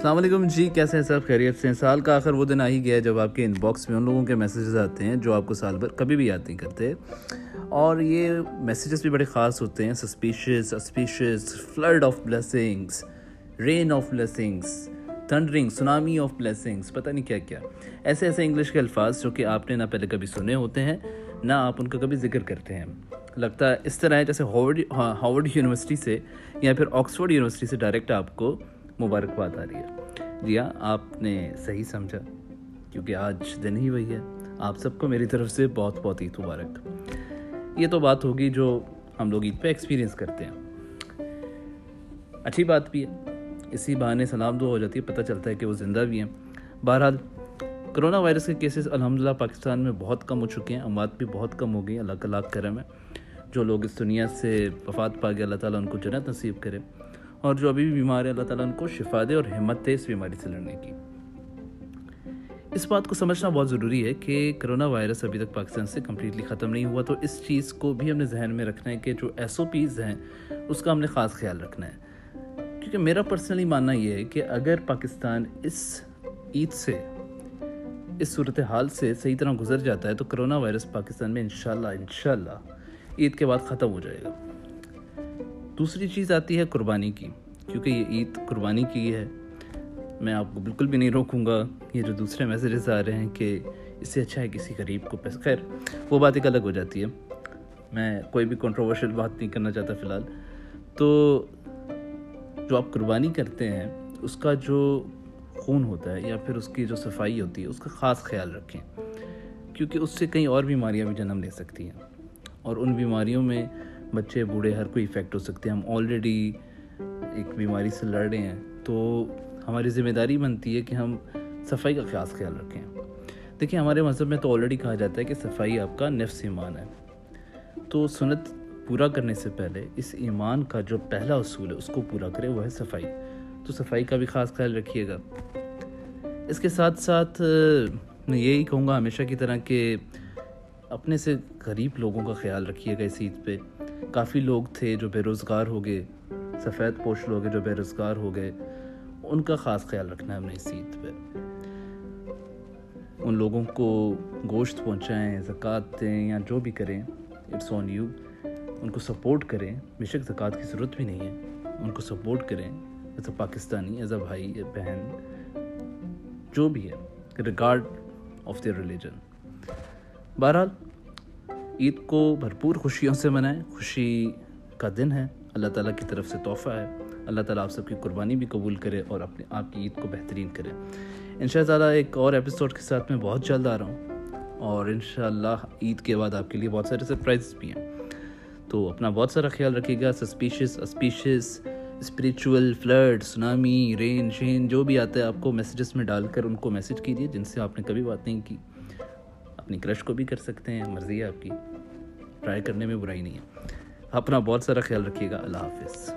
السلام علیکم۔ جی کیسے ہیں سب خیریت سے سال کا آخر وہ دن آ ہی گیا جب آپ کے ان باکس میں ان لوگوں کے میسیجز آتے ہیں جو آپ کو سال بھر کبھی بھی یاد نہیں کرتے۔ اور یہ میسیجز بھی بڑے خاص ہوتے ہیں۔ سسپیشیز species flood of blessings rain of blessings thundering tsunami of blessings پتہ نہیں کیا کیا۔ ایسے ایسے انگلش کے الفاظ جو کہ آپ نے نہ پہلے کبھی سنے ہوتے ہیں، نہ آپ ان کا کبھی ذکر کرتے ہیں۔ لگتا ہے اس طرح ہے جیسے ہاورڈ ہاورڈ یونیورسٹی سے یا پھر آکسفورڈ یونیورسٹی سے ڈائریکٹ آپ کو مبارکباد آ رہی ہے۔ جی ہاں آپ نے صحیح سمجھا، کیونکہ آج دن ہی وہی ہے۔ آپ سب کو میری طرف سے بہت بہت عید مبارک۔ یہ تو بات ہوگی جو ہم لوگ عید پہ ایکسپیرینس کرتے ہیں۔ اچھی بات بھی ہے۔ اسی بہانے سلام دعا ہو جاتی ہے، پتہ چلتا ہے کہ وہ زندہ بھی ہیں۔ بہرحال، کرونا وائرس کے کیسز الحمدللہ پاکستان میں بہت کم ہو چکے ہیں، اموات بھی بہت کم ہو گئی اللہ کا لاکھ کرم ہے۔ جو لوگ اس دنیا سے وفات پا گئے، اللہ تعالیٰ ان کو جنت نصیب کرے۔ اور جو ابھی بھی بیمار ہے اللہ تعالیٰ ان کو شفا دے اور ہمت دے اس بیماری سے لڑنے کی۔ اس بات کو سمجھنا بہت ضروری ہے کہ کرونا وائرس ابھی تک پاکستان سے کمپلیٹلی ختم نہیں ہوا، تو اس چیز کو بھی ہم نے ذہن میں رکھنا ہے کہ جو ایس او پیز ہیں، اس کا ہم نے خاص خیال رکھنا ہے۔ کیونکہ میرا پرسنلی ماننا یہ ہے کہ اگر پاکستان اس عید سے، اس صورتحال سے صحیح طرح گزر جاتا ہے، تو کرونا وائرس پاکستان میں انشاءاللہ انشاءاللہ عید کے بعد ختم ہو جائے گا۔ دوسری چیز آتی ہے قربانی کی، کیونکہ یہ عید قربانی کی ہے۔ میں آپ کو بالکل بھی نہیں روکوں گا۔ یہ جو دوسرے میسیجز آ رہے ہیں کہ اس سے اچھا ہے کسی غریب کو پیسہ خیر، وہ بات ایک الگ ہو جاتی ہے۔ میں کوئی بھی کنٹروورشل بات نہیں کرنا چاہتا فی الحال۔ تو جو آپ قربانی کرتے ہیں، اس کا جو خون ہوتا ہے یا پھر اس کی جو صفائی ہوتی ہے، اس کا خاص خیال رکھیں۔ کیونکہ اس سے کئی اور بیماریاں بھی جنم لے سکتی ہیں۔ اور ان بیماریوں میں بچے، بوڑھے، ہر کوئی افیکٹ ہو سکتے ہیں۔ ہم آلریڈی ایک بیماری سے لڑ رہے ہیں، تو ہماری ذمہ داری بنتی ہے کہ ہم صفائی کا خاص خیال رکھیں۔ دیکھیں، ہمارے مذہب میں تو آلریڈی کہا جاتا ہے کہ صفائی آپ کا نفس ایمان ہے۔ تو سنت پورا کرنے سے پہلے اس ایمان کا جو پہلا اصول ہے، اس کو پورا کرے، وہ ہے صفائی۔ تو صفائی کا بھی خاص خیال رکھیے گا۔ اس کے ساتھ ساتھ، میں یہی کہوں گا ہمیشہ کی طرح کہ اپنے سے غریب لوگوں کا خیال رکھیے گا اس عید پہ۔ کافی لوگ تھے جو بے روزگار ہو گئے، سفید پوش لوگ جو بے روزگار ہو گئے۔ ان کا خاص خیال رکھنا ہے ہم نے اس عید پہ۔ ان لوگوں کو گوشت پہنچائیں، زکوٰۃ دیں یا جو بھی کریں، اٹس آن یو۔ ان کو سپورٹ کریں، بے شک زکوٰۃ کی ضرورت بھی نہیں ہے۔ ان کو سپورٹ کریں، as a Pakistani, as a بھائی بہن، جو بھی ہے ریگارڈ آف دیئر ریلیجن بہرحال عید کو بھرپور خوشیوں سے منائیں۔ خوشی کا دن ہے۔ اللہ تعالیٰ کی طرف سے تحفہ ہے۔ اللہ تعالیٰ آپ سب کی قربانی بھی قبول کرے اور اپنے آپ کی عید کو بہترین کرے۔ ان شاء اللہ ایک اور ایپیسوڈ کے ساتھ میں بہت جلد آ رہا ہوں۔ اور ان شاء اللہ عید کے بعد آپ کے لیے بہت سارے سرپرائز بھی ہیں۔ تو اپنا بہت سارا خیال رکھیے گا۔ Species species spiritual flood tsunami rain شین جو بھی آتا ہے، آپ کو میسیجز میں ڈال کر ان کو میسیج کیجیے۔ جن سے آپ نے کبھی بات نہیں کی۔ اپنی کرش کو بھی کر سکتے ہیں۔ مرضی ہے آپ کی۔ ٹرائی کرنے میں برائی نہیں ہے۔ اپنا بہت سارا خیال رکھیے گا۔ اللہ حافظ۔